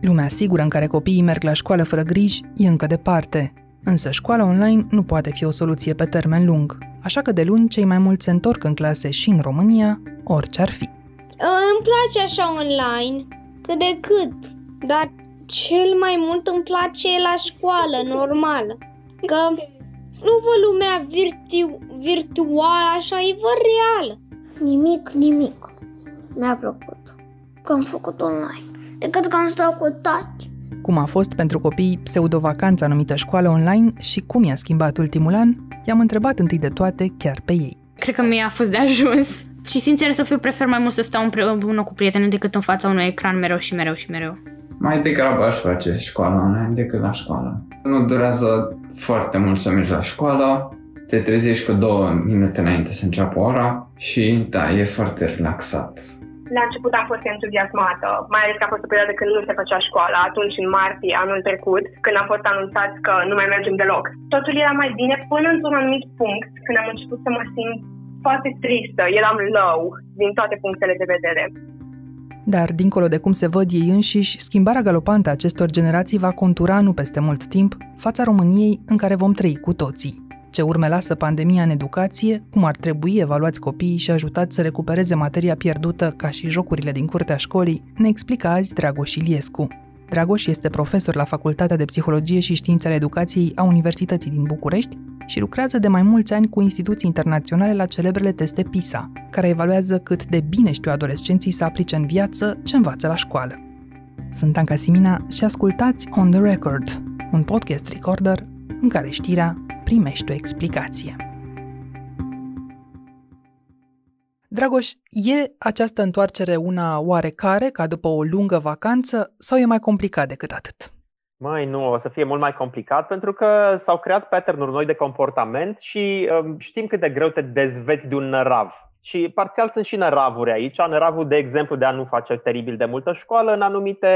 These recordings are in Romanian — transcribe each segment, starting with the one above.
Lumea sigură în care copiii merg la școală fără griji e încă departe, însă școala online nu poate fi o soluție pe termen lung, așa că de luni cei mai mulți se întorc în clase și în România, orice ar fi. Îmi place așa online, cât de cât, dar cel mai mult îmi place la școală, normal. Că nu văd lumea virtu- virtuală așa, e văd reală. Nimic, nimic. Mi-a plăcut că am făcut online decât că am stat cu tati. Cum a fost pentru copii pseudovacanța numită școală online și cum i-a schimbat ultimul an, i-am întrebat întâi de toate chiar pe ei. Cred că mi-a fost de ajuns. Și sincer să fiu, prefer mai mult să stau împreună cu prietenii decât în fața unui ecran mereu și mereu și mereu. Mai degrabă aș face școala online decât la școală. Nu durează foarte mult să mergi la școală, te trezești cu două minute înainte să înceapă ora și da, e foarte relaxat. La început am fost entuziasmată, mai ales că a fost o perioadă când nu se făcea școală, atunci în martie anul trecut, când am fost anunțat că nu mai mergem deloc. Totul era mai bine până într-un anumit punct, când am început să mă simt foarte tristă, eram low din toate punctele de vedere. Dar, dincolo de cum se văd ei înșiși, schimbarea galopantă a acestor generații va contura nu peste mult timp fața României în care vom trăi cu toții ce urme lasă pandemia în educație, cum ar trebui evaluați copiii și ajutați să recupereze materia pierdută ca și jocurile din curtea școlii, ne explică azi Dragoș Iliescu. Dragoș este profesor la Facultatea de Psihologie și Științe ale Educației a Universității din București și lucrează de mai mulți ani cu instituții internaționale la celebrele teste PISA, care evaluează cât de bine știu adolescenții să aplice în viață ce învață la școală. Sunt Anca Simina și ascultați On The Record, un podcast recorder în care știrea primești o explicație. Dragoș, e această întoarcere una oarecare, ca după o lungă vacanță, sau e mai complicat decât atât? Mai nu, o să fie mult mai complicat pentru că s-au creat pattern noi de comportament și um, știm cât de greu te dezveți de un nărav. Și parțial sunt și năravuri aici. Năravul, de exemplu, de a nu face teribil de multă școală în anumite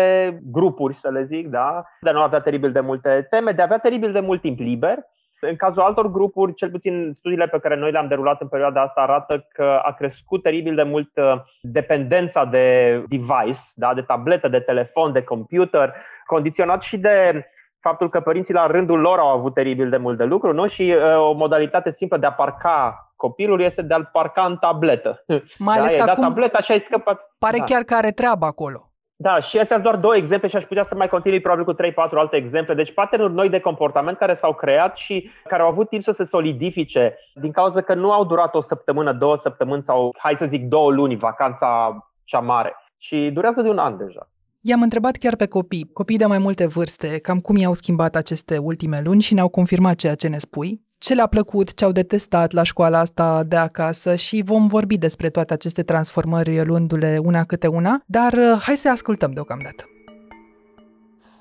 grupuri, să le zic, da? de a nu avea teribil de multe teme, de a avea teribil de mult timp liber în cazul altor grupuri, cel puțin studiile pe care noi le-am derulat în perioada asta arată că a crescut teribil de mult uh, dependența de device, da? de tabletă, de telefon, de computer, condiționat și de faptul că părinții la rândul lor au avut teribil de mult de lucru nu? și uh, o modalitate simplă de a parca copilul este de a-l parca în tabletă. Mai da? ales că acum tableta și ai scăpat. Pare da. chiar că are treabă acolo. Da, și astea sunt doar două exemple și aș putea să mai continui probabil cu 3-4 alte exemple. Deci patternuri noi de comportament care s-au creat și care au avut timp să se solidifice din cauza că nu au durat o săptămână, două săptămâni sau, hai să zic, două luni, vacanța cea mare. Și durează de un an deja. I-am întrebat chiar pe copii, copii de mai multe vârste, cam cum i-au schimbat aceste ultime luni și ne-au confirmat ceea ce ne spui ce le-a plăcut, ce au detestat la școala asta de acasă și vom vorbi despre toate aceste transformări luându-le una câte una, dar uh, hai să ascultăm deocamdată.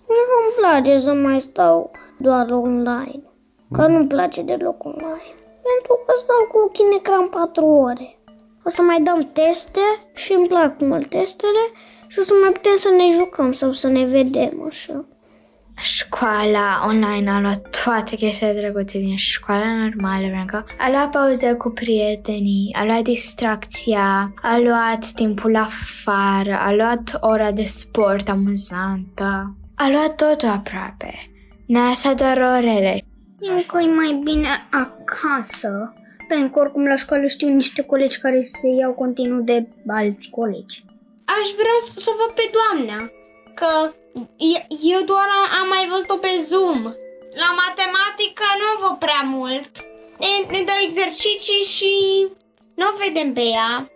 Nu îmi place să mai stau doar online, că nu-mi place deloc online, pentru că stau cu ochii în ecran 4 ore. O să mai dăm teste și îmi plac mult testele și o să mai putem să ne jucăm sau să ne vedem așa. Școala online a luat toate chestiile drăguțe din școala normală, pentru că a luat pauze cu prietenii, a luat distracția, a luat timpul afară, a luat ora de sport amuzantă, a luat totul aproape. Ne-a lăsat doar orele. Simt că e mai bine acasă, pentru că oricum la școală știu niște colegi care se iau continuu de alți colegi. Aș vrea să o văd pe doamna, că eu doar am mai văzut-o pe Zoom. La matematică nu văd prea mult. Ne, ne dă exerciții și nu o vedem pe ea.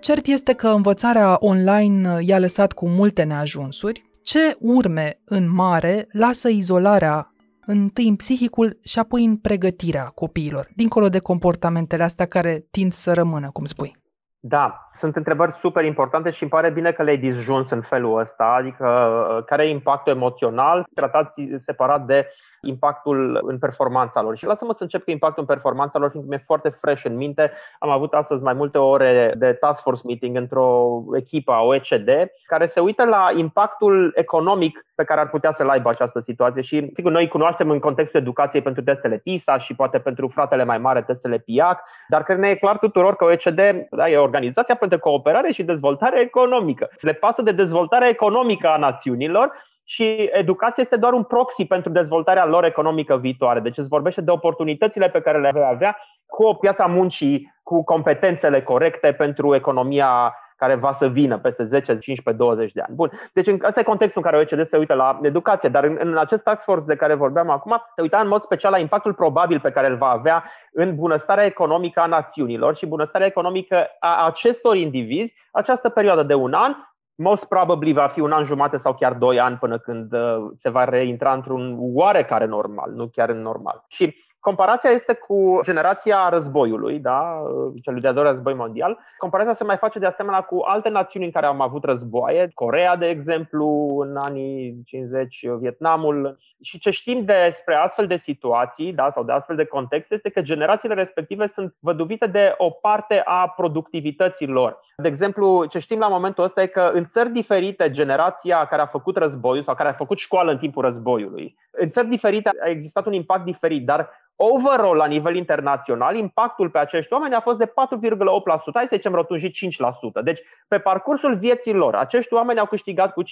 Cert este că învățarea online i-a lăsat cu multe neajunsuri. Ce urme în mare lasă izolarea întâi în psihicul și apoi în pregătirea copiilor, dincolo de comportamentele astea care tind să rămână, cum spui? Da, sunt întrebări super importante și îmi pare bine că le-ai disjuns în felul ăsta, adică uh, care e impactul emoțional, tratat separat de impactul în performanța lor. Și lasă-mă să încep cu impactul în performanța lor, fiindcă mi-e foarte fresh în minte. Am avut astăzi mai multe ore de task force meeting într-o echipă a OECD care se uită la impactul economic pe care ar putea să-l aibă această situație. Și, sigur, noi cunoaștem în contextul educației pentru testele PISA și poate pentru fratele mai mare testele PIAC, dar cred că ne e clar tuturor că OECD da, e Organizația pentru Cooperare și Dezvoltare Economică. Le pasă de dezvoltarea economică a națiunilor și educația este doar un proxy pentru dezvoltarea lor economică viitoare. Deci îți vorbește de oportunitățile pe care le vei avea cu o piața muncii, cu competențele corecte pentru economia care va să vină peste 10, 15, 20 de ani. Bun. Deci ăsta e contextul în care OECD se uită la educație, dar în, în acest task force de care vorbeam acum, se uita în mod special la impactul probabil pe care îl va avea în bunăstarea economică a națiunilor și bunăstarea economică a acestor indivizi această perioadă de un an, most probably va fi un an jumate sau chiar doi ani până când uh, se va reintra într-un oarecare normal, nu chiar în normal. Și Comparația este cu generația războiului, da, celui de-al doilea război mondial. Comparația se mai face de asemenea cu alte națiuni în care am avut războaie, Corea, de exemplu, în anii 50, Vietnamul. Și ce știm despre astfel de situații da, sau de astfel de contexte este că generațiile respective sunt văduvite de o parte a productivității lor. De exemplu, ce știm la momentul ăsta e că în țări diferite, generația care a făcut războiul sau care a făcut școală în timpul războiului, în țări diferite a existat un impact diferit, dar overall, la nivel internațional, impactul pe acești oameni a fost de 4,8%, hai să zicem rotunjit 5%. Deci, pe parcursul vieții lor, acești oameni au câștigat cu 5%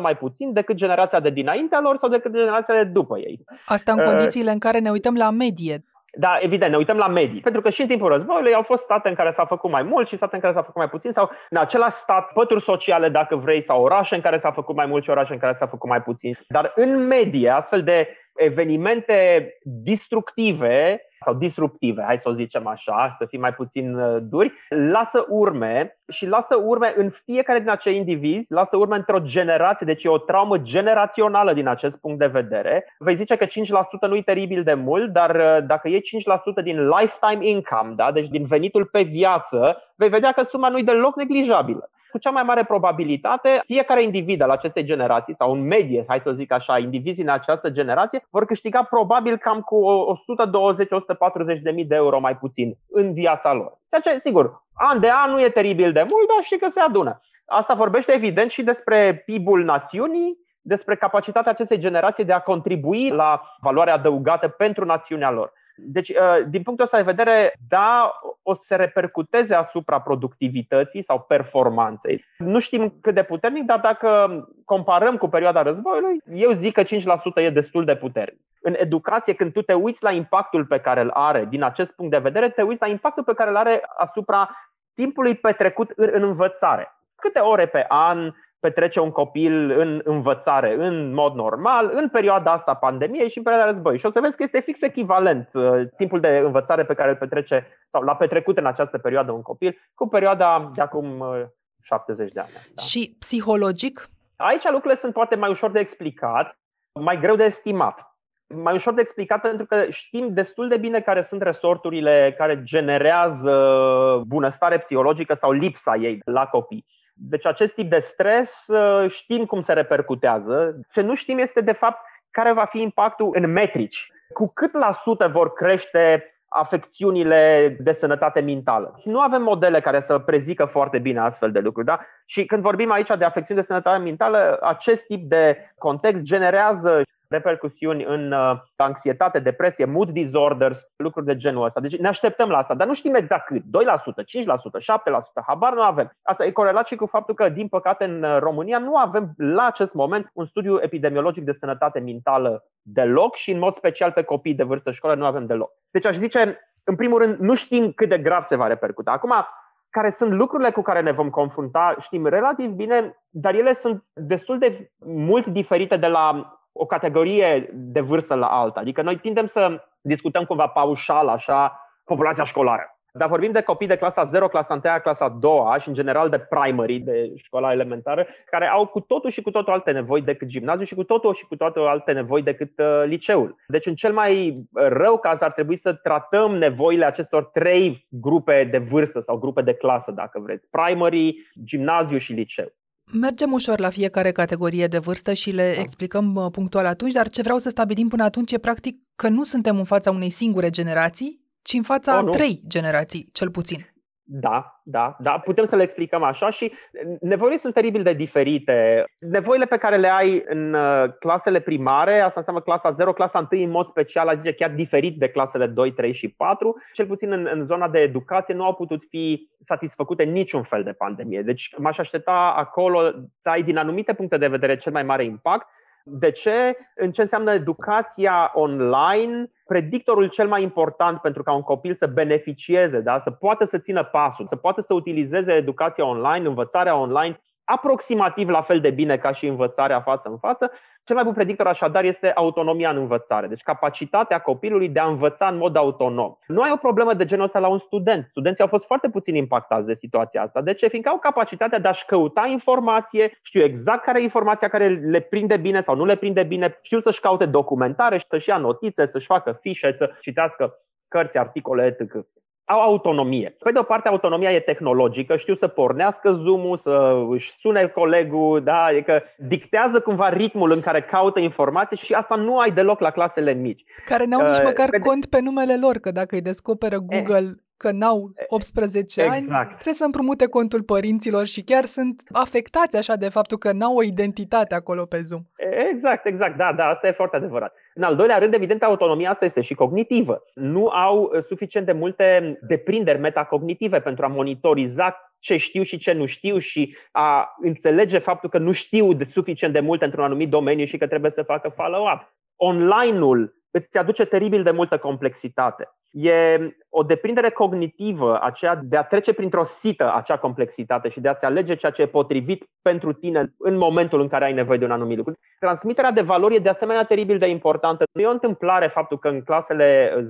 mai puțin decât generația de dinaintea lor sau decât generația de după ei. Asta în uh, condițiile uh, în care ne uităm la medie. Da, evident, ne uităm la medii. Pentru că și în timpul războiului au fost state în care s-a făcut mai mult și state în care s-a făcut mai puțin sau în același stat, pături sociale, dacă vrei, sau orașe în care s-a făcut mai mult și orașe în care s-a făcut mai puțin. Dar în medie, astfel de evenimente destructive sau disruptive, hai să o zicem așa, să fim mai puțin uh, duri, lasă urme și lasă urme în fiecare din acei indivizi, lasă urme într-o generație, deci e o traumă generațională din acest punct de vedere. Vei zice că 5% nu e teribil de mult, dar uh, dacă e 5% din lifetime income, da? deci din venitul pe viață, vei vedea că suma nu e deloc neglijabilă cu cea mai mare probabilitate, fiecare individ al acestei generații, sau în medie, hai să zic așa, indivizii în această generație, vor câștiga probabil cam cu 120-140 de mii de euro mai puțin în viața lor. Ceea ce, sigur, an de an nu e teribil de mult, dar și că se adună. Asta vorbește evident și despre PIB-ul națiunii, despre capacitatea acestei generații de a contribui la valoarea adăugată pentru națiunea lor. Deci, uh, din punctul ăsta de vedere, da, o să se repercuteze asupra productivității sau performanței. Nu știm cât de puternic, dar dacă comparăm cu perioada războiului, eu zic că 5% e destul de puternic. În educație, când tu te uiți la impactul pe care îl are, din acest punct de vedere, te uiți la impactul pe care îl are asupra timpului petrecut în învățare. Câte ore pe an, petrece un copil în învățare în mod normal în perioada asta pandemiei și în perioada războiului. Și o să vezi că este fix echivalent uh, timpul de învățare pe care îl petrece sau l-a petrecut în această perioadă un copil cu perioada de acum 70 uh, de ani. Da? Și psihologic? Aici lucrurile sunt poate mai ușor de explicat, mai greu de estimat. Mai ușor de explicat pentru că știm destul de bine care sunt resorturile care generează bunăstare psihologică sau lipsa ei la copii. Deci acest tip de stres uh, știm cum se repercutează. Ce nu știm este de fapt care va fi impactul în metrici. Cu cât la sută vor crește afecțiunile de sănătate mentală. Și nu avem modele care să prezică foarte bine astfel de lucruri. Da? Și când vorbim aici de afecțiuni de sănătate mentală, acest tip de context generează repercusiuni în uh, anxietate, depresie, mood disorders, lucruri de genul ăsta. Deci ne așteptăm la asta, dar nu știm exact cât. 2%, 5%, 7%, habar nu avem. Asta e corelat și cu faptul că, din păcate, în uh, România nu avem la acest moment un studiu epidemiologic de sănătate mentală deloc și, în mod special, pe copii de vârstă școală nu avem deloc. Deci aș zice, în primul rând, nu știm cât de grav se va repercuta. Acum, care sunt lucrurile cu care ne vom confrunta, știm relativ bine, dar ele sunt destul de mult diferite de la o categorie de vârstă la alta. Adică noi tindem să discutăm cumva paușal, așa, populația școlară. Dar vorbim de copii de clasa 0, clasa 1, clasa 2 și în general de primary, de școala elementară, care au cu totul și cu totul alte nevoi decât gimnaziu și cu totul și cu totul alte nevoi decât uh, liceul. Deci în cel mai rău caz ar trebui să tratăm nevoile acestor trei grupe de vârstă sau grupe de clasă, dacă vreți. Primary, gimnaziu și liceu. Mergem ușor la fiecare categorie de vârstă și le da. explicăm uh, punctual atunci, dar ce vreau să stabilim până atunci e practic că nu suntem în fața unei singure generații, ci în fața oh, trei generații, cel puțin. Da, da, da, putem să le explicăm așa și nevoile sunt teribil de diferite. Nevoile pe care le ai în uh, clasele primare, asta înseamnă clasa 0, clasa 1 în mod special, aș zice chiar diferit de clasele 2, 3 și 4, cel puțin în, în zona de educație nu au putut fi satisfăcute niciun fel de pandemie. Deci m-aș aștepta acolo să ai din anumite puncte de vedere cel mai mare impact de ce? În ce înseamnă educația online? Predictorul cel mai important pentru ca un copil să beneficieze, da? să poată să țină pasul, să poată să utilizeze educația online, învățarea online, aproximativ la fel de bine ca și învățarea față în față, cel mai bun predictor așadar este autonomia în învățare, deci capacitatea copilului de a învăța în mod autonom. Nu ai o problemă de genul ăsta la un student. Studenții au fost foarte puțin impactați de situația asta. De ce? Fiindcă au capacitatea de a-și căuta informație, știu exact care e informația care le prinde bine sau nu le prinde bine, știu să-și caute documentare, să-și ia notițe, să-și facă fișe, să citească cărți, articole, etc au autonomie. Pe de o parte, autonomia e tehnologică, știu să pornească Zoom-ul, să își sune colegul, da? adică dictează cumva ritmul în care caută informații și asta nu ai deloc la clasele mici. Care n-au nici uh, măcar pe cont pe numele lor, că dacă îi descoperă Google eh, că n-au 18 exact. ani, trebuie să împrumute contul părinților și chiar sunt afectați așa de faptul că n-au o identitate acolo pe Zoom. Exact, exact, da, da, asta e foarte adevărat. În al doilea rând, evident, autonomia asta este și cognitivă. Nu au uh, suficient de multe deprinderi metacognitive pentru a monitoriza ce știu și ce nu știu și a înțelege faptul că nu știu de suficient de mult într-un anumit domeniu și că trebuie să facă follow-up. Online-ul îți aduce teribil de multă complexitate. E o deprindere cognitivă, aceea de a trece printr-o sită acea complexitate și de a-ți alege ceea ce e potrivit pentru tine în momentul în care ai nevoie de un anumit lucru. Transmiterea de valori e de asemenea teribil de importantă. Nu e o întâmplare faptul că în clasele 0-4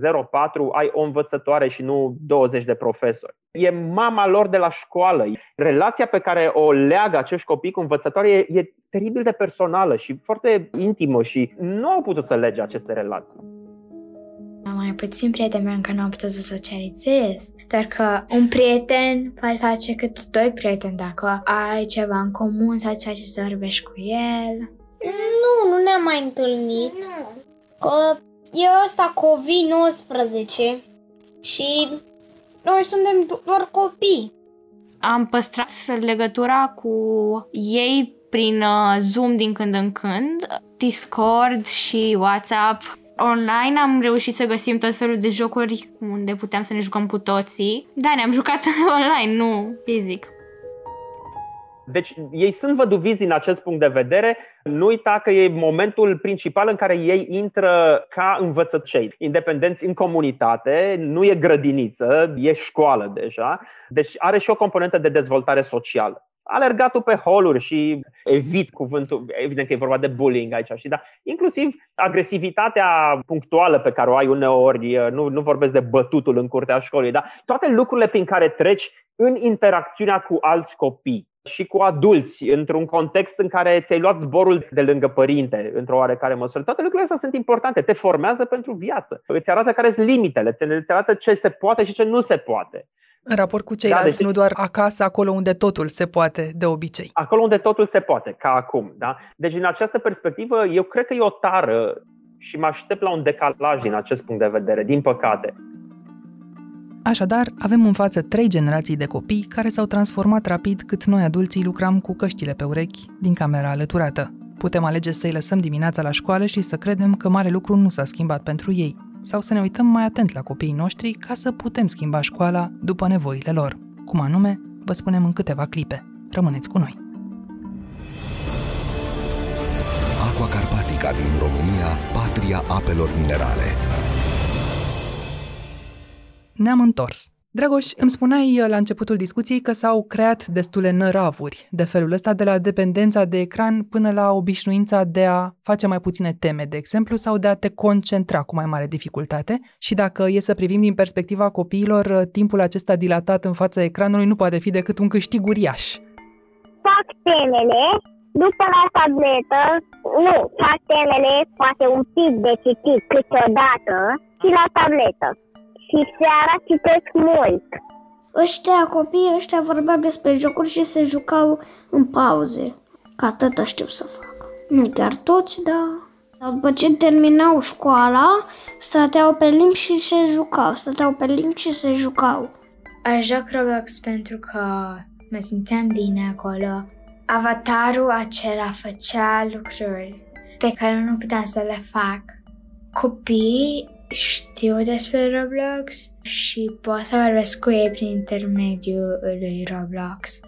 ai o învățătoare și nu 20 de profesori. E mama lor de la școală. Relația pe care o leagă acești copii cu învățătoare e, e teribil de personală și foarte intimă și nu au putut să lege aceste relații. Am mai puțin prieteni pentru că nu am putut să socializez. Doar că un prieten poate face cât doi prieteni dacă ai ceva în comun sau îți face să vorbești cu el. Nu, nu ne-am mai întâlnit. Că e ăsta COVID-19 și noi suntem doar copii. Am păstrat legătura cu ei prin uh, Zoom din când în când, Discord și WhatsApp online am reușit să găsim tot felul de jocuri unde puteam să ne jucăm cu toții. Da, ne-am jucat online, nu fizic. Deci ei sunt văduviți din acest punct de vedere. Nu uita că e momentul principal în care ei intră ca învățăcei, independenți în comunitate, nu e grădiniță, e școală deja, deci are și o componentă de dezvoltare socială alergatul pe holuri și evit cuvântul, evident că e vorba de bullying aici, și da, inclusiv agresivitatea punctuală pe care o ai uneori, nu, nu vorbesc de bătutul în curtea școlii, da, toate lucrurile prin care treci în interacțiunea cu alți copii și cu adulți, într-un context în care ți-ai luat zborul de lângă părinte, într-o oarecare măsură. Toate lucrurile astea sunt importante, te formează pentru viață. Îți arată care sunt limitele, îți arată ce se poate și ce nu se poate. În raport cu ceilalți, da, deci, nu doar acasă, acolo unde totul se poate, de obicei. Acolo unde totul se poate, ca acum. Da? Deci, din această perspectivă, eu cred că e o tară și mă aștept la un decalaj din acest punct de vedere, din păcate. Așadar, avem în față trei generații de copii care s-au transformat rapid cât noi adulții lucram cu căștile pe urechi din camera alăturată. Putem alege să-i lăsăm dimineața la școală și să credem că mare lucru nu s-a schimbat pentru ei, sau să ne uităm mai atent la copiii noștri ca să putem schimba școala după nevoile lor. Cum anume, vă spunem în câteva clipe. Rămâneți cu noi! Aqua Carpatica din România, patria apelor minerale. Ne-am întors. Dragoș, îmi spuneai uh, la începutul discuției că s-au creat destule năravuri de felul ăsta, de la dependența de ecran până la obișnuința de a face mai puține teme, de exemplu, sau de a te concentra cu mai mare dificultate. Și dacă e să privim din perspectiva copiilor, uh, timpul acesta dilatat în fața ecranului nu poate fi decât un câștig uriaș. Fac temele, după la tabletă, nu, fac temele, poate un pic de citit câteodată și la tabletă și seara citesc mult. Ăștia copii ăștia vorbeau despre jocuri și se jucau în pauze. Ca atâta știu să fac. Nu chiar toți, dar după ce terminau școala, stăteau pe limbi și se jucau. Stăteau pe limbi și se jucau. Aș joc Roblox pentru că mă simțeam bine acolo. Avatarul acela făcea lucruri pe care nu puteam să le fac. Copiii știu despre Roblox și pot să vorbesc cu ei prin intermediul lui Roblox.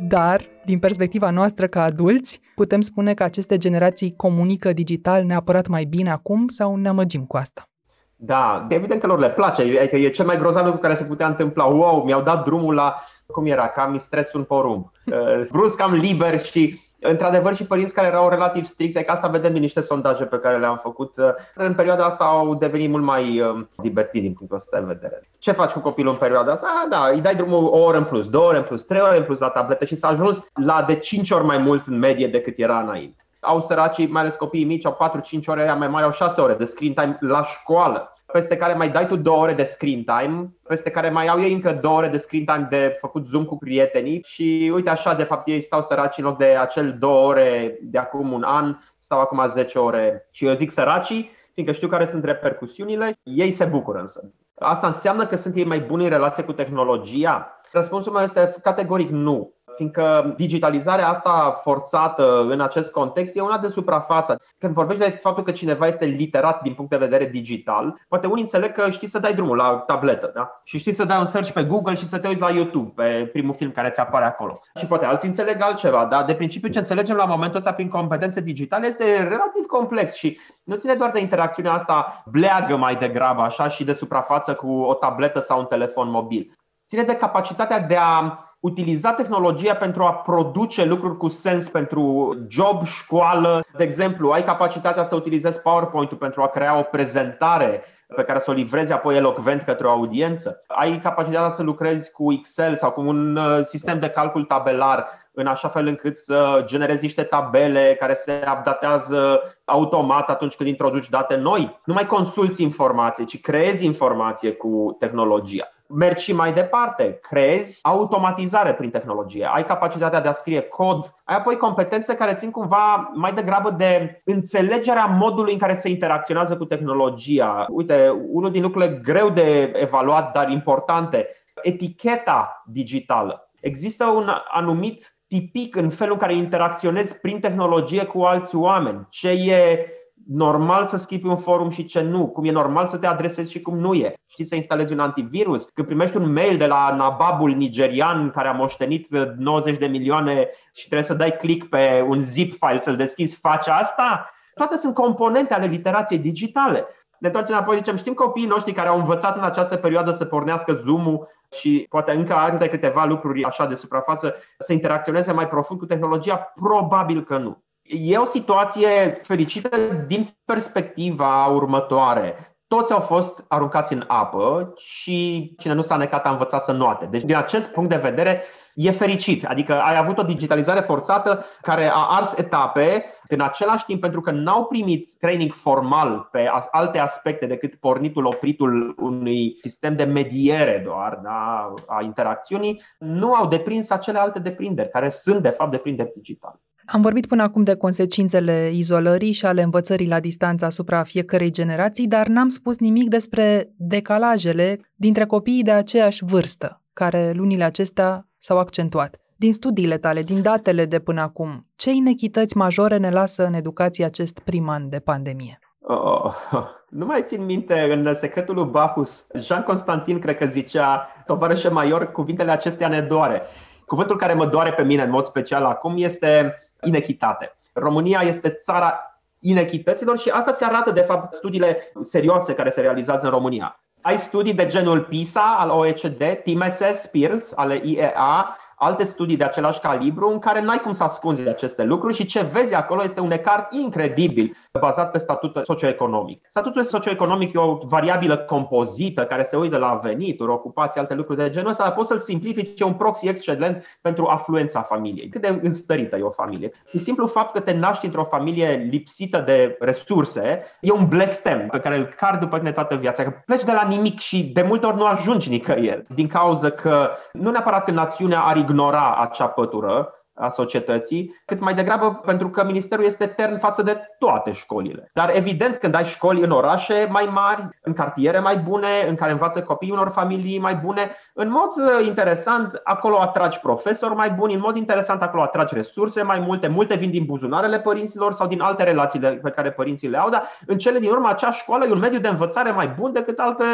Dar, din perspectiva noastră ca adulți, putem spune că aceste generații comunică digital neapărat mai bine acum sau ne amăgim cu asta? Da, evident că lor le place, adică e cel mai grozav lucru care se putea întâmpla. Wow, mi-au dat drumul la, cum era, ca mistreț un porumb. Uh, brusc am liber și Într-adevăr și părinți care erau relativ stricți, că asta vedem din niște sondaje pe care le-am făcut, uh, în perioada asta au devenit mult mai um, libertini din punctul ăsta de vedere. Ce faci cu copilul în perioada asta? Ah, da, îi dai drumul o oră în plus, două ore în plus, trei ore în plus la tabletă și s-a ajuns la de cinci ori mai mult în medie decât era înainte. Au săracii, mai ales copiii mici, au 4-5 ore, aia mai mari au 6 ore de screen time la școală peste care mai dai tu două ore de screen time, peste care mai au ei încă două ore de screen time de făcut zoom cu prietenii și uite așa, de fapt, ei stau săraci în loc de acel două ore de acum un an, stau acum 10 ore. Și eu zic săracii, fiindcă știu care sunt repercusiunile, ei se bucură însă. Asta înseamnă că sunt ei mai buni în relație cu tehnologia? Răspunsul meu este categoric nu fiindcă digitalizarea asta forțată în acest context e una de suprafață. Când vorbești de faptul că cineva este literat din punct de vedere digital, poate unii înțeleg că știi să dai drumul la tabletă da? și știi să dai un search pe Google și să te uiți la YouTube pe primul film care ți apare acolo. Și poate alții înțeleg altceva, dar de principiu ce înțelegem la momentul ăsta prin competențe digitale este relativ complex și nu ține doar de interacțiunea asta bleagă mai degrabă așa și de suprafață cu o tabletă sau un telefon mobil. Ține de capacitatea de a utiliza tehnologia pentru a produce lucruri cu sens pentru job, școală. De exemplu, ai capacitatea să utilizezi PowerPoint-ul pentru a crea o prezentare pe care să o livrezi apoi elocvent către o audiență. Ai capacitatea să lucrezi cu Excel sau cu un uh, sistem de calcul tabelar în așa fel încât să generezi niște tabele care se updatează automat atunci când introduci date noi. Nu mai consulți informație, ci creezi informație cu tehnologia mergi și mai departe, creezi automatizare prin tehnologie, ai capacitatea de a scrie cod, ai apoi competențe care țin cumva mai degrabă de înțelegerea modului în care se interacționează cu tehnologia. Uite, unul din lucrurile greu de evaluat, dar importante, eticheta digitală. Există un anumit tipic în felul în care interacționezi prin tehnologie cu alți oameni. Ce e normal să schipi un forum și ce nu, cum e normal să te adresezi și cum nu e. Știi să instalezi un antivirus, când primești un mail de la nababul nigerian care a moștenit 90 de milioane și trebuie să dai click pe un zip file să-l deschizi, faci asta? Toate sunt componente ale literației digitale. Ne întoarcem înapoi, zicem, știm copiii noștri care au învățat în această perioadă să pornească Zoom-ul și poate încă alte câteva lucruri așa de suprafață, să interacționeze mai profund cu tehnologia? Probabil că nu. E o situație fericită din perspectiva următoare. Toți au fost aruncați în apă și cine nu s-a necat a învățat să noate. Deci, din acest punct de vedere, e fericit. Adică ai avut o digitalizare forțată care a ars etape în același timp pentru că n-au primit training formal pe alte aspecte decât pornitul, opritul unui sistem de mediere doar da, a interacțiunii, nu au deprins acele alte deprinderi, care sunt de fapt deprinderi digitale. Am vorbit până acum de consecințele izolării și ale învățării la distanță asupra fiecărei generații, dar n-am spus nimic despre decalajele dintre copiii de aceeași vârstă, care lunile acestea s-au accentuat. Din studiile tale, din datele de până acum, ce inechități majore ne lasă în educație acest prim an de pandemie? Oh, nu mai țin minte, în secretul lui Bacchus, Jean Constantin cred că zicea, tovarășe Maior, cuvintele acestea ne doare. Cuvântul care mă doare pe mine în mod special acum este inechitate. România este țara inechităților și asta ți arată, de fapt, studiile serioase care se realizează în România. Ai studii de genul PISA al OECD, TIMESS, PIRLS ale IEA, alte studii de același calibru în care n-ai cum să ascunzi aceste lucruri și ce vezi acolo este un ecart incredibil bazat pe statutul socioeconomic. Statutul socioeconomic e o variabilă compozită care se uită la venituri, ocupații, alte lucruri de genul ăsta, dar poți să-l simplifici, e un proxy excelent pentru afluența familiei. Cât de înstărită e o familie. Și simplu fapt că te naști într-o familie lipsită de resurse e un blestem pe care îl car după tine toată viața. Că pleci de la nimic și de multe ori nu ajungi nicăieri. Din cauza că nu neapărat că națiunea ar ignora acea pătură, a societății, cât mai degrabă pentru că ministerul este tern față de toate școlile. Dar evident, când ai școli în orașe mai mari, în cartiere mai bune, în care învață copiii unor familii mai bune, în mod uh, interesant, acolo atragi profesori mai buni, în mod interesant, acolo atragi resurse mai multe, multe vin din buzunarele părinților sau din alte relații pe care părinții le au, dar în cele din urmă acea școală e un mediu de învățare mai bun decât alte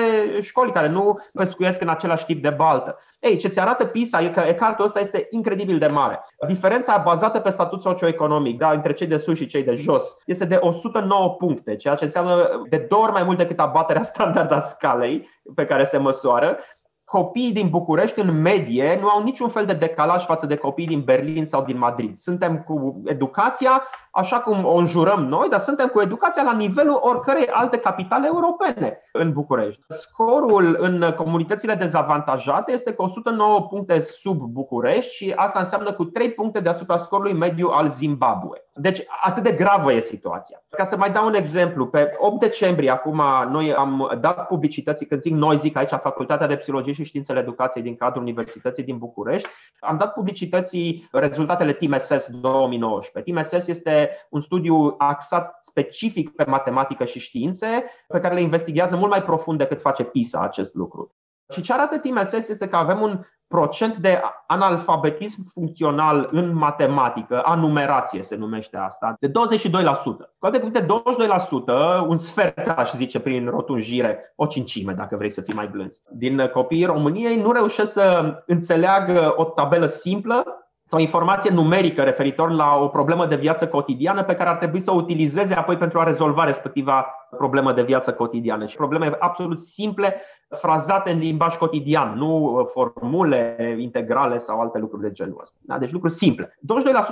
școli care nu pescuiesc în același tip de baltă. Ei, ce ți arată PISA e că ecartul ăsta este incredibil de mare diferența bazată pe statut socioeconomic da, între cei de sus și cei de jos este de 109 puncte, ceea ce înseamnă de două ori mai mult decât abaterea standard a scalei pe care se măsoară copiii din București, în medie, nu au niciun fel de decalaj față de copiii din Berlin sau din Madrid. Suntem cu educația așa cum o înjurăm noi, dar suntem cu educația la nivelul oricărei alte capitale europene în București. Scorul în comunitățile dezavantajate este cu 109 puncte sub București și asta înseamnă cu 3 puncte deasupra scorului mediu al Zimbabwe. Deci atât de gravă e situația. Ca să mai dau un exemplu, pe 8 decembrie acum noi am dat publicității, când zic noi, zic aici Facultatea de Psihologie și Științele Educației din cadrul Universității din București, am dat publicității rezultatele TMSS 2019. TMSS este un studiu axat specific pe matematică și științe, pe care le investigează mult mai profund decât face PISA acest lucru. Și ce arată TMSS este că avem un procent de analfabetism funcțional în matematică, a numerație se numește asta, de 22%. Cu alte cuvinte, 22%, un sfert aș zice prin rotunjire, o cincime dacă vrei să fii mai blând. Din copiii României nu reușesc să înțeleagă o tabelă simplă sau informație numerică referitor la o problemă de viață cotidiană pe care ar trebui să o utilizeze apoi pentru a rezolva respectiva problemă de viață cotidiană. Și probleme absolut simple, frazate în limbaj cotidian, nu uh, formule integrale sau alte lucruri de genul ăsta. Da? Deci lucruri simple.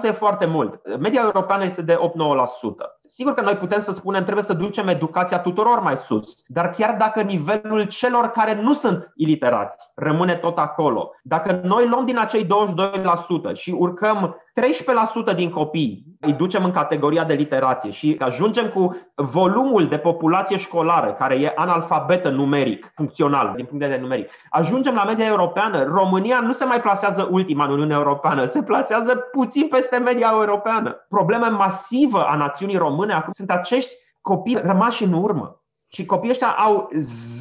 22% e foarte mult. Media europeană este de 8-9%. Sigur că noi putem să spunem trebuie să ducem educația tuturor mai sus, dar chiar dacă nivelul celor care nu sunt iliterați rămâne tot acolo, dacă noi luăm din acei 22% și urcăm 13% din copii îi ducem în categoria de literație și ajungem cu volumul de populație școlară care e analfabetă numeric, funcțional, din punct de vedere numeric. Ajungem la media europeană. România nu se mai plasează ultima în Uniunea Europeană, se plasează puțin peste media europeană. Problema masivă a națiunii române acum sunt acești copii rămași în urmă. Și copiii ăștia au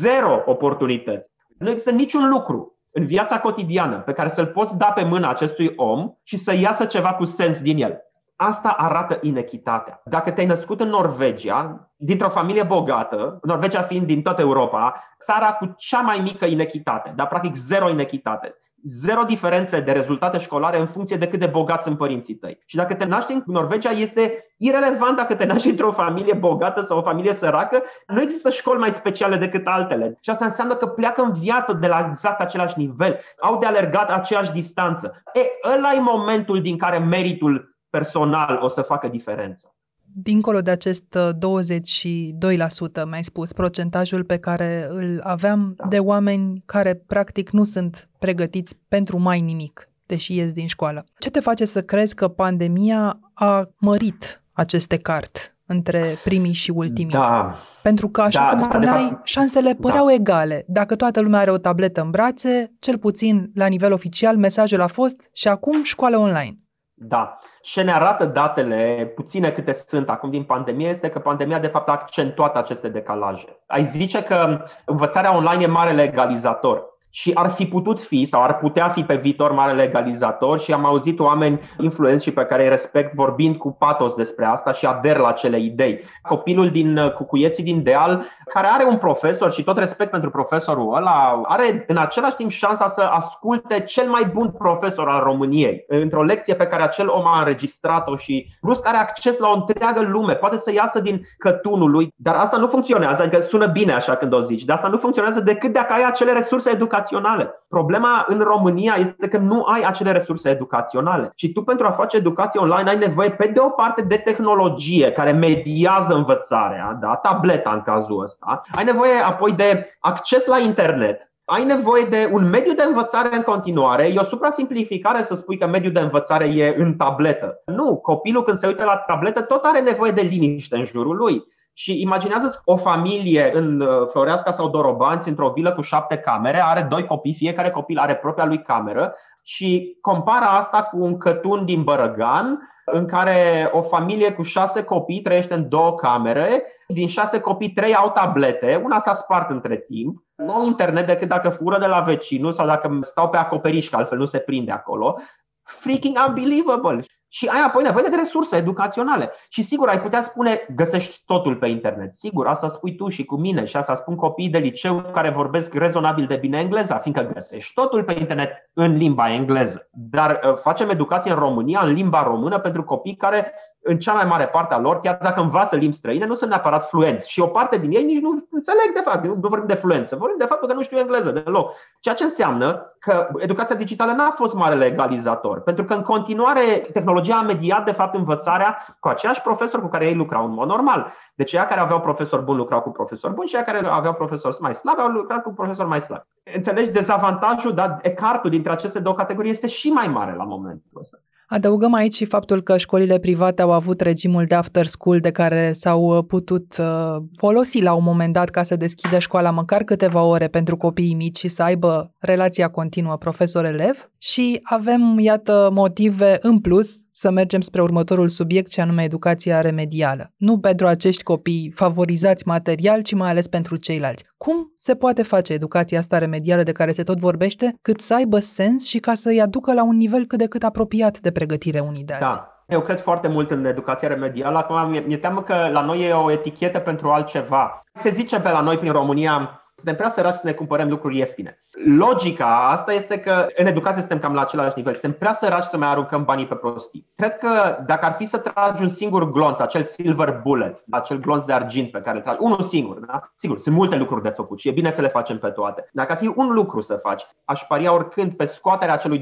zero oportunități. Nu există niciun lucru în viața cotidiană pe care să-l poți da pe mână acestui om și să iasă ceva cu sens din el. Asta arată inechitatea. Dacă te-ai născut în Norvegia, dintr-o familie bogată, Norvegia fiind din toată Europa, țara cu cea mai mică inechitate, dar practic zero inechitate zero diferențe de rezultate școlare în funcție de cât de bogați sunt părinții tăi. Și dacă te naști în Norvegia, este irelevant dacă te naști într-o familie bogată sau o familie săracă, nu există școli mai speciale decât altele. Și asta înseamnă că pleacă în viață de la exact același nivel, au de alergat aceeași distanță. E, ăla e momentul din care meritul personal o să facă diferența. Dincolo de acest 22%, uh, mai spus, procentajul pe care îl aveam da. de oameni care practic nu sunt pregătiți pentru mai nimic, deși ies din școală. Ce te face să crezi că pandemia a mărit aceste cart între primii și ultimii? Da. Pentru că, așa da, cum da, spuneai, fapt, șansele da. păreau da. egale. Dacă toată lumea are o tabletă în brațe, cel puțin la nivel oficial, mesajul a fost și acum școală online. Da. Ce ne arată datele, puține câte sunt acum din pandemie, este că pandemia de fapt a accentuat aceste decalaje. Ai zice că învățarea online e mare legalizator și ar fi putut fi sau ar putea fi pe viitor mare legalizator și am auzit oameni influenți și pe care îi respect vorbind cu patos despre asta și ader la cele idei. Copilul din Cucuieții din Deal, care are un profesor și tot respect pentru profesorul ăla, are în același timp șansa să asculte cel mai bun profesor al României într-o lecție pe care acel om a înregistrat-o și brusc are acces la o întreagă lume, poate să iasă din cătunul lui, dar asta nu funcționează, adică sună bine așa când o zici, dar asta nu funcționează decât dacă ai acele resurse educative educaționale. Problema în România este că nu ai acele resurse educaționale. Și tu pentru a face educație online ai nevoie pe de o parte de tehnologie care mediază învățarea, da? tableta în cazul ăsta. Ai nevoie apoi de acces la internet, ai nevoie de un mediu de învățare în continuare. E o suprasimplificare să spui că mediul de învățare e în tabletă. Nu, copilul când se uită la tabletă tot are nevoie de liniște în jurul lui. Și imaginează o familie în uh, Floreasca sau Dorobanți, într-o vilă cu șapte camere, are doi copii, fiecare copil are propria lui cameră și compară asta cu un cătun din Bărăgan, în care o familie cu șase copii trăiește în două camere, din șase copii trei au tablete, una s-a spart între timp, nu au internet decât dacă fură de la vecinul sau dacă stau pe acoperiș, că altfel nu se prinde acolo. Freaking unbelievable! Și ai apoi nevoie de resurse educaționale. Și sigur, ai putea spune, găsești totul pe internet. Sigur, asta spui tu și cu mine și asta spun copiii de liceu care vorbesc rezonabil de bine engleza, fiindcă găsești totul pe internet în limba engleză. Dar uh, facem educație în România, în limba română, pentru copii care în cea mai mare parte a lor, chiar dacă învață limbi străine, nu sunt neapărat fluenți. Și o parte din ei nici nu înțeleg, de fapt, nu vorbim de fluență, vorbim de faptul că nu știu engleză deloc. Ceea ce înseamnă că educația digitală n-a fost mare legalizator, pentru că în continuare tehnologia a mediat, de fapt, învățarea cu aceiași profesori cu care ei lucrau în mod normal. Deci, cei care aveau profesori buni lucrau cu profesori buni și cei care aveau profesori mai slabi au lucrat cu profesori mai slabi. Înțelegi, dezavantajul, dar ecartul dintre aceste două categorii este și mai mare la momentul ăsta. Adăugăm aici și faptul că școlile private au avut regimul de after school de care s-au uh, putut uh, folosi la un moment dat ca să deschidă școala măcar câteva ore pentru copiii mici și să aibă relația continuă profesor-elev și avem, iată, motive în plus să mergem spre următorul subiect, și anume educația remedială. Nu pentru acești copii favorizați material, ci mai ales pentru ceilalți. Cum se poate face educația asta remedială de care se tot vorbește, cât să aibă sens și ca să-i aducă la un nivel cât de cât apropiat de pregătire unii de alții? Da. Eu cred foarte mult în educația remedială. Acum mi-e teamă că la noi e o etichetă pentru altceva. Se zice pe la noi prin România suntem prea săraci să ne cumpărăm lucruri ieftine. Logica asta este că în educație suntem cam la același nivel. Suntem prea săraci să mai aruncăm banii pe prostii. Cred că dacă ar fi să tragi un singur glonț, acel silver bullet, acel glonț de argint pe care îl tragi, unul singur, da? Sigur, sunt multe lucruri de făcut și e bine să le facem pe toate. Dacă ar fi un lucru să faci, aș paria oricând pe scoaterea acelui 22%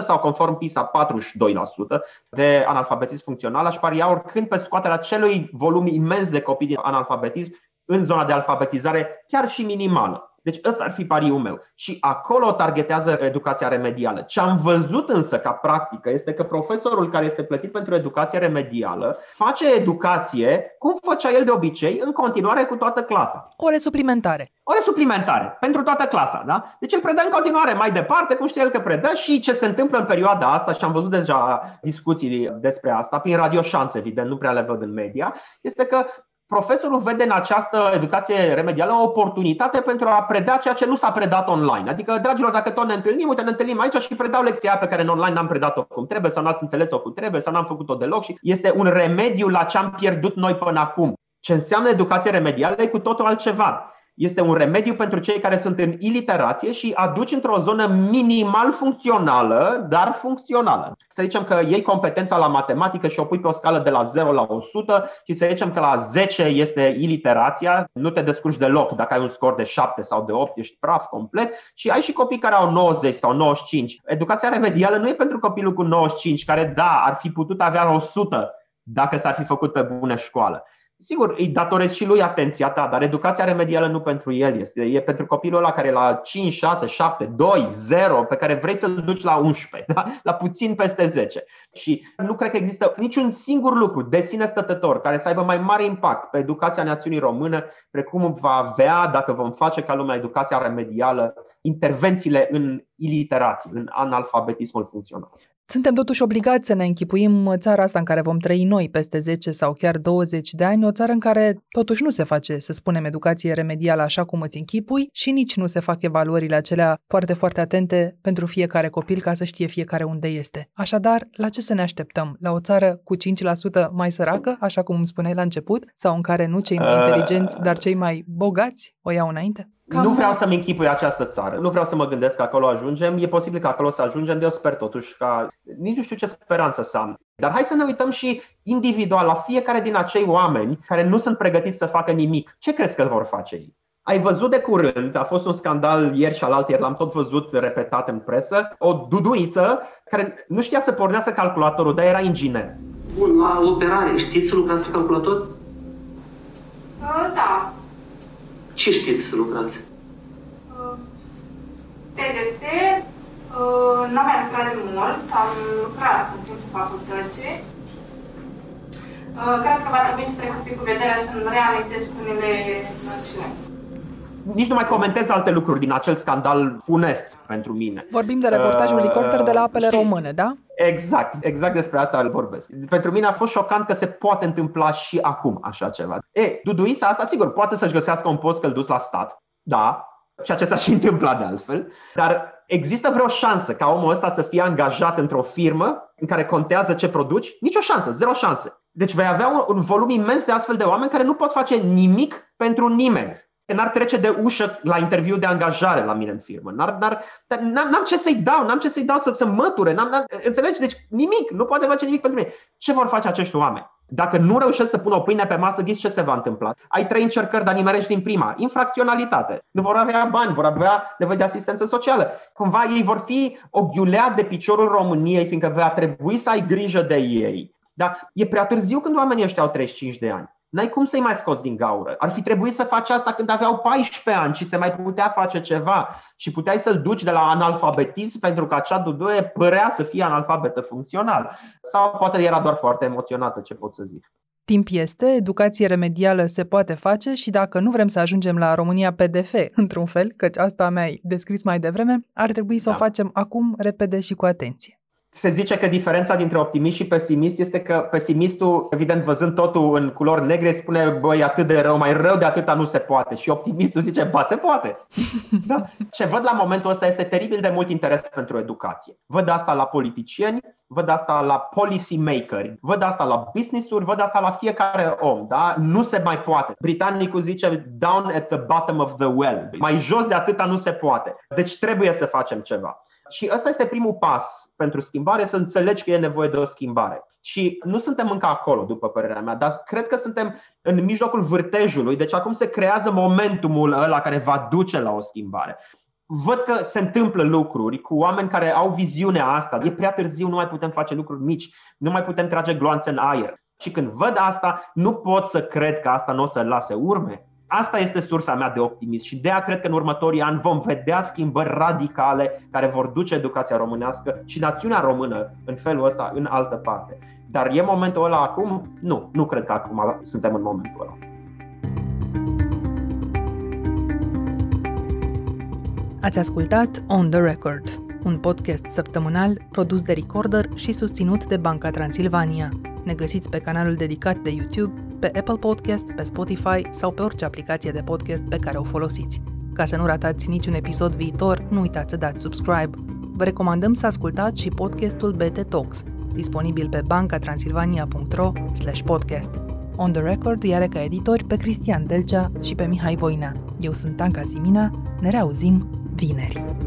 sau conform PISA 42% de analfabetism funcțional, aș paria oricând pe scoaterea acelui volum imens de copii de analfabetism în zona de alfabetizare, chiar și minimală. Deci ăsta ar fi pariul meu. Și acolo targetează educația remedială. Ce am văzut însă ca practică este că profesorul care este plătit pentru educație remedială face educație cum făcea el de obicei în continuare cu toată clasa. Ore suplimentare. Ore suplimentare pentru toată clasa, da? Deci el predă în continuare mai departe, cum știe el că predă și ce se întâmplă în perioada asta, și am văzut deja discuții despre asta, prin radio șanse, evident, nu prea le văd în media, este că profesorul vede în această educație remedială o oportunitate pentru a preda ceea ce nu s-a predat online. Adică, dragilor, dacă tot ne întâlnim, uite, ne întâlnim aici și predau lecția pe care în online n-am predat-o cum trebuie sau n-ați înțeles-o cum trebuie sau n-am făcut-o deloc și este un remediu la ce am pierdut noi până acum. Ce înseamnă educație remedială e cu totul altceva este un remediu pentru cei care sunt în iliterație și aduci într-o zonă minimal funcțională, dar funcțională. Să zicem că iei competența la matematică și o pui pe o scală de la 0 la 100 și să zicem că la 10 este iliterația, nu te descurci deloc dacă ai un scor de 7 sau de 8, ești praf complet și ai și copii care au 90 sau 95. Educația remedială nu e pentru copilul cu 95, care da, ar fi putut avea 100 dacă s-ar fi făcut pe bună școală. Sigur, îi datorez și lui atenția ta, dar educația remedială nu pentru el este. E pentru copilul ăla care la 5, 6, 7, 2, 0, pe care vrei să-l duci la 11, da? la puțin peste 10. Și nu cred că există niciun singur lucru de sine stătător care să aibă mai mare impact pe educația națiunii române, precum va avea, dacă vom face ca lumea educația remedială, intervențiile în iliterație, în analfabetismul funcțional. Suntem totuși obligați să ne închipuim țara asta în care vom trăi noi peste 10 sau chiar 20 de ani, o țară în care totuși nu se face, să spunem, educație remedială așa cum îți închipui și nici nu se fac evaluările acelea foarte, foarte atente pentru fiecare copil ca să știe fiecare unde este. Așadar, la ce să ne așteptăm? La o țară cu 5% mai săracă, așa cum îmi spuneai la început, sau în care nu cei mai uh. inteligenți, dar cei mai bogați o iau înainte? Cam nu vreau să-mi închipui această țară, nu vreau să mă gândesc că acolo ajungem, e posibil că acolo să ajungem, eu sper totuși ca, nici nu știu ce speranță să am. Dar hai să ne uităm și individual la fiecare din acei oameni care nu sunt pregătiți să facă nimic. Ce crezi că vor face ei? Ai văzut de curând, a fost un scandal ieri și alaltă ieri, l-am tot văzut repetat în presă, o duduiță care nu știa să pornească calculatorul, dar era inginer. Bun, la operare, știți să lucrați pe calculator? Uh, da. Ce știți să lucrați? Uh, PDT, uh, n-am mai lucrat de mult, am lucrat în timpul facultății. Uh, cred că va trebui să trec un pic cu vederea să-mi reamintesc unele noțiuni nici nu mai comentez alte lucruri din acel scandal funest pentru mine. Vorbim de reportajul uh, Recorder de la apele știi, române, da? Exact, exact despre asta îl vorbesc. Pentru mine a fost șocant că se poate întâmpla și acum așa ceva. E, duduița asta, sigur, poate să-și găsească un post călduț la stat, da, ceea ce s-a și întâmplat de altfel, dar există vreo șansă ca omul ăsta să fie angajat într-o firmă în care contează ce produci? Nici o șansă, zero șanse. Deci vei avea un, un volum imens de astfel de oameni care nu pot face nimic pentru nimeni n-ar trece de ușă la interviu de angajare la mine în firmă. N-ar, n-ar, n-am, n-am ce să-i dau, n-am ce să-i dau să se măture. N-am, n-am, înțelegi? Deci nimic, nu poate face nimic pentru mine. Ce vor face acești oameni? Dacă nu reușesc să pună o pâine pe masă, ghiți ce se va întâmpla? Ai trei încercări, dar nimerești din prima. Infracționalitate. Nu vor avea bani, vor avea nevoie de asistență socială. Cumva ei vor fi o ghiulea de piciorul României, fiindcă va trebui să ai grijă de ei. Dar e prea târziu când oamenii ăștia au 35 de ani. N-ai cum să-i mai scoți din gaură. Ar fi trebuit să faci asta când aveau 14 ani și se mai putea face ceva și puteai să-l duci de la analfabetism pentru că acea dudoie părea să fie analfabetă funcțional. Sau poate era doar foarte emoționată, ce pot să zic. Timp este, educație remedială se poate face și dacă nu vrem să ajungem la România PDF, într-un fel, căci asta mi-ai descris mai devreme, ar trebui să da. o facem acum, repede și cu atenție se zice că diferența dintre optimist și pesimist este că pesimistul, evident, văzând totul în culori negre, spune, băi, atât de rău, mai rău de atâta nu se poate. Și optimistul zice, ba, se poate. da? Ce văd la momentul ăsta este teribil de mult interes pentru educație. Văd asta la politicieni, văd asta la policy makeri, văd asta la business-uri, văd asta la fiecare om. Da? Nu se mai poate. Britanicul zice down at the bottom of the well. Mai jos de atâta nu se poate. Deci trebuie să facem ceva. Și ăsta este primul pas pentru schimbare, să înțelegi că e nevoie de o schimbare. Și nu suntem încă acolo, după părerea mea, dar cred că suntem în mijlocul vârtejului. Deci acum se creează momentumul ăla care va duce la o schimbare. Văd că se întâmplă lucruri cu oameni care au viziunea asta. E prea târziu, nu mai putem face lucruri mici, nu mai putem trage gloanțe în aer. Și când văd asta, nu pot să cred că asta nu o să lase urme. Asta este sursa mea de optimism și de a cred că în următorii ani vom vedea schimbări radicale care vor duce educația românească și națiunea română în felul ăsta în altă parte. Dar e momentul ăla acum? Nu, nu cred că acum suntem în momentul ăla. Ați ascultat On The Record, un podcast săptămânal produs de Recorder și susținut de Banca Transilvania. Ne găsiți pe canalul dedicat de YouTube pe Apple Podcast, pe Spotify sau pe orice aplicație de podcast pe care o folosiți. Ca să nu ratați niciun episod viitor, nu uitați să dați subscribe. Vă recomandăm să ascultați și podcastul BT Talks, disponibil pe bancatransilvania.ro podcast. On the Record are ca editori pe Cristian Delcea și pe Mihai Voina. Eu sunt Anca Simina, ne reauzim vineri.